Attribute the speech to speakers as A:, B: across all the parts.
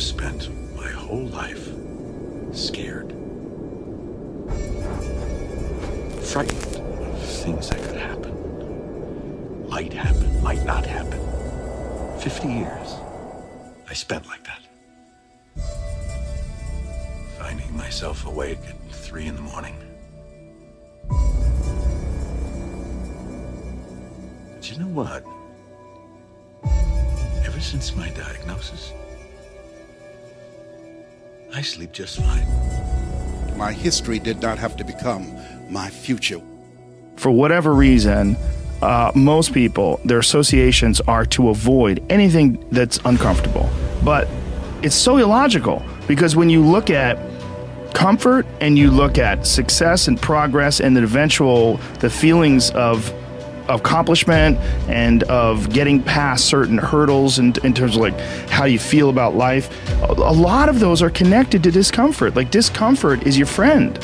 A: have spent my whole life scared. Frightened of things that could happen. Might happen, might not happen. Fifty years I spent like that. Finding myself awake at three in the morning. But you know what? Ever since my diagnosis, I sleep just fine.
B: My history did not have to become my future.
C: For whatever reason, uh, most people, their associations are to avoid anything that's uncomfortable. But it's so illogical because when you look at comfort and you look at success and progress and the eventual the feelings of accomplishment and of getting past certain hurdles in, in terms of like how you feel about life a, a lot of those are connected to discomfort like discomfort is your friend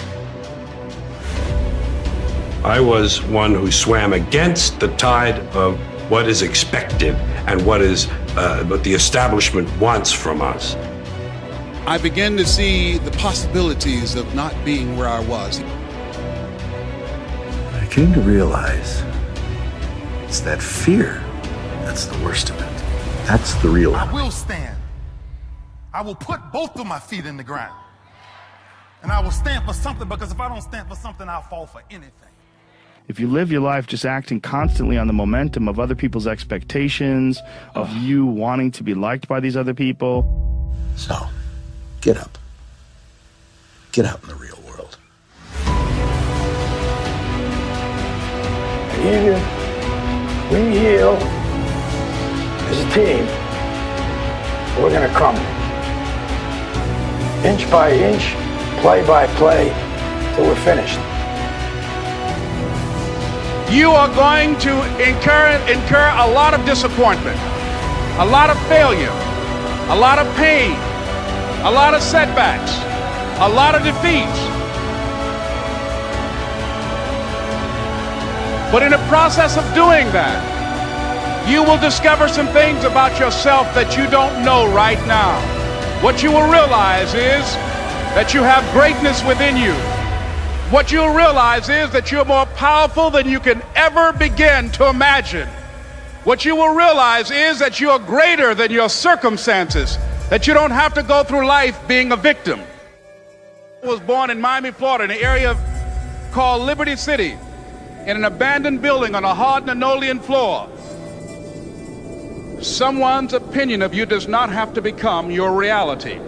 D: I was one who swam against the tide of what is expected and what is uh, what the establishment wants from us.
B: I began to see the possibilities of not being where I was.
A: I came to realize it's that fear that's the worst of it. That's the real
E: I will stand. I will put both of my feet in the ground. And I will stand for something because if I don't stand for something, I'll fall for anything.
C: if you live your life just acting constantly on the momentum of other people's expectations of you wanting to be liked by these other people
A: So, get up. Get out in the real world.
F: Even we heal as a team, we're going to come inch by inch, play by play, till we're finished.
G: you are going to incur, incur a lot of disappointment, a lot of failure, a lot of pain, a lot of setbacks, a lot of defeats. But in the process of doing that, you will discover some things about yourself that you don't know right now. What you will realize is that you have greatness within you. What you'll realize is that you're more powerful than you can ever begin to imagine. What you will realize is that you're greater than your circumstances, that you don't have to go through life being a victim. I was born in Miami, Florida, in an area called Liberty City, in an abandoned building on a hard linoleum floor. Someone's opinion of you does not have to become your reality.